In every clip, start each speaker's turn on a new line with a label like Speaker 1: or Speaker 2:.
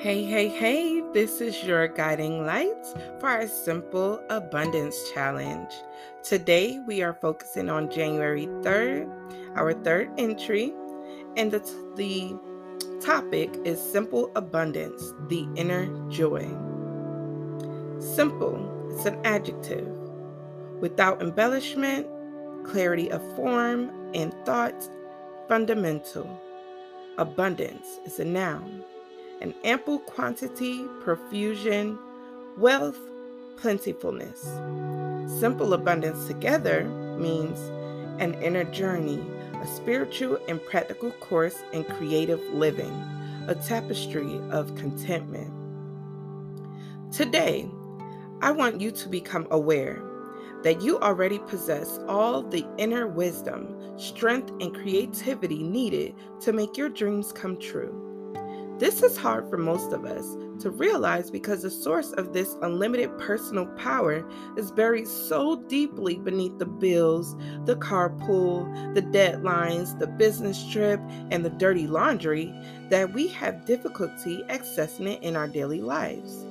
Speaker 1: Hey, hey, hey, this is your guiding lights for our simple abundance challenge. Today we are focusing on January 3rd, our third entry, and the, the topic is simple abundance, the inner joy. Simple, it's an adjective. Without embellishment, clarity of form and thoughts, fundamental. Abundance is a noun an ample quantity, profusion, wealth, plentifulness. Simple abundance together means an inner journey, a spiritual and practical course in creative living, a tapestry of contentment. Today, I want you to become aware that you already possess all the inner wisdom, strength, and creativity needed to make your dreams come true. This is hard for most of us to realize because the source of this unlimited personal power is buried so deeply beneath the bills, the carpool, the deadlines, the business trip, and the dirty laundry that we have difficulty accessing it in our daily lives.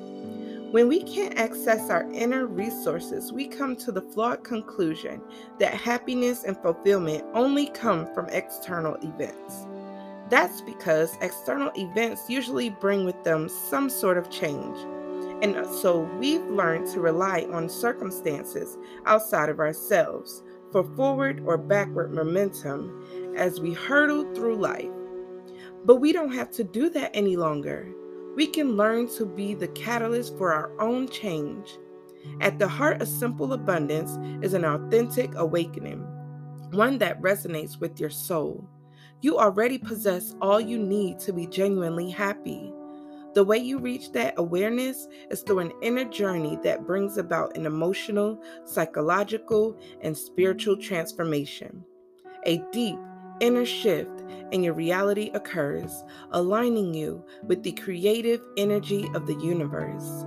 Speaker 1: When we can't access our inner resources, we come to the flawed conclusion that happiness and fulfillment only come from external events. That's because external events usually bring with them some sort of change. And uh, so we've learned to rely on circumstances outside of ourselves for forward or backward momentum as we hurtle through life. But we don't have to do that any longer. We can learn to be the catalyst for our own change. At the heart of simple abundance is an authentic awakening, one that resonates with your soul. You already possess all you need to be genuinely happy. The way you reach that awareness is through an inner journey that brings about an emotional, psychological, and spiritual transformation. A deep inner shift in your reality occurs, aligning you with the creative energy of the universe.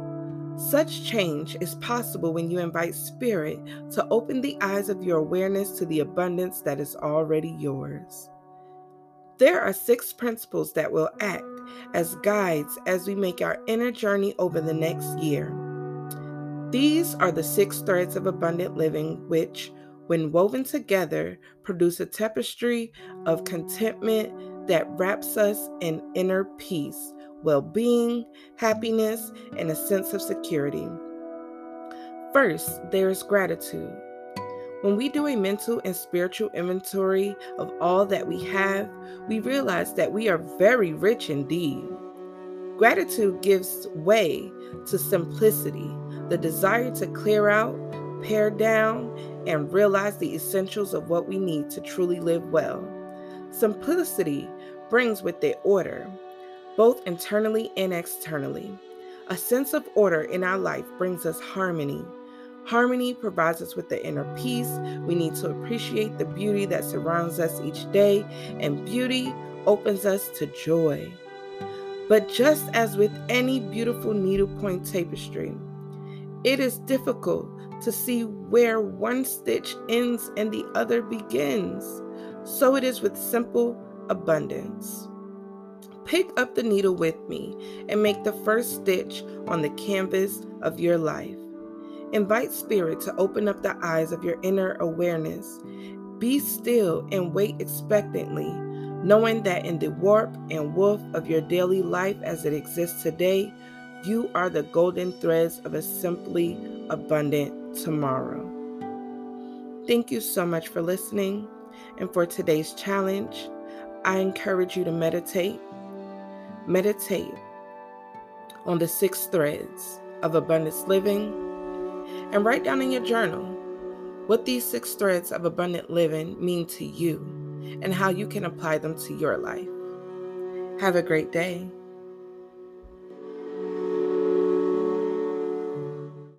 Speaker 1: Such change is possible when you invite Spirit to open the eyes of your awareness to the abundance that is already yours. There are six principles that will act as guides as we make our inner journey over the next year. These are the six threads of abundant living, which, when woven together, produce a tapestry of contentment that wraps us in inner peace, well being, happiness, and a sense of security. First, there is gratitude. When we do a mental and spiritual inventory of all that we have, we realize that we are very rich indeed. Gratitude gives way to simplicity, the desire to clear out, pare down, and realize the essentials of what we need to truly live well. Simplicity brings with it order, both internally and externally. A sense of order in our life brings us harmony Harmony provides us with the inner peace. We need to appreciate the beauty that surrounds us each day, and beauty opens us to joy. But just as with any beautiful needlepoint tapestry, it is difficult to see where one stitch ends and the other begins. So it is with simple abundance. Pick up the needle with me and make the first stitch on the canvas of your life. Invite Spirit to open up the eyes of your inner awareness. Be still and wait expectantly, knowing that in the warp and woof of your daily life as it exists today, you are the golden threads of a simply abundant tomorrow. Thank you so much for listening. And for today's challenge, I encourage you to meditate. Meditate on the six threads of abundance living and write down in your journal what these six threads of abundant living mean to you and how you can apply them to your life. Have a great day.